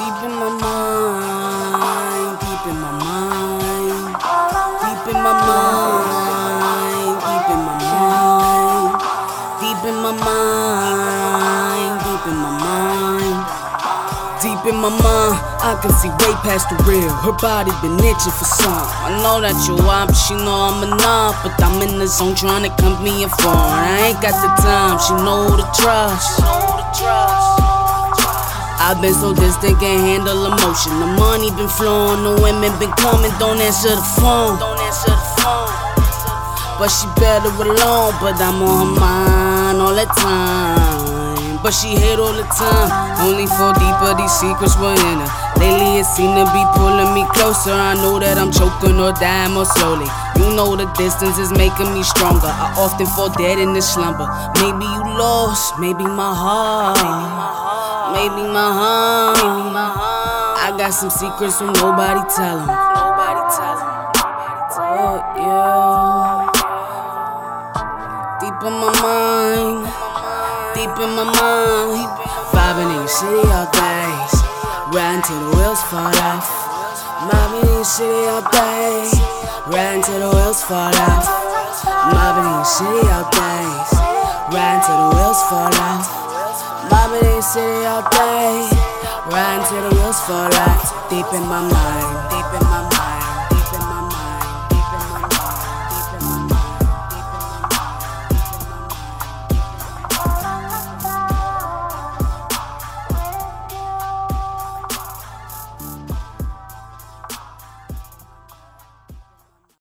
Deep in my mind, deep in my mind, deep in my mind, deep in my mind, deep in my mind, deep in my mind. Deep in my mind, I can see way past the real. Her body been itching for some. I know that you up, she know I'm enough, but I'm in the zone trying to come me informed. I ain't got the time, she know the trust. She know the trust. I've been so distant, can't handle emotion. The money been flowing, the women been coming, don't answer the phone. Don't answer the phone. But she better alone, but I'm on her mind all the time. But she hate all the time. Only for deeper, these secrets were in her. Lately it seem to be pulling me closer. I know that I'm choking or dying more slowly. You know the distance is making me stronger. I often fall dead in this slumber. Maybe you lost, maybe my heart. Maybe my heart. I got some secrets from nobody tell them. Nobody tell them. Oh yeah. Deep in my mind. Deep in my mind. Vibing in city all day. Riding till the wheels fall off. Mobbing in city all day. Riding till the wheels fall off. Mobbing in city all day. Riding till the wheels fall off. The city all day. Riding till the wheels fall off. Deep in my mind, deep in my mind.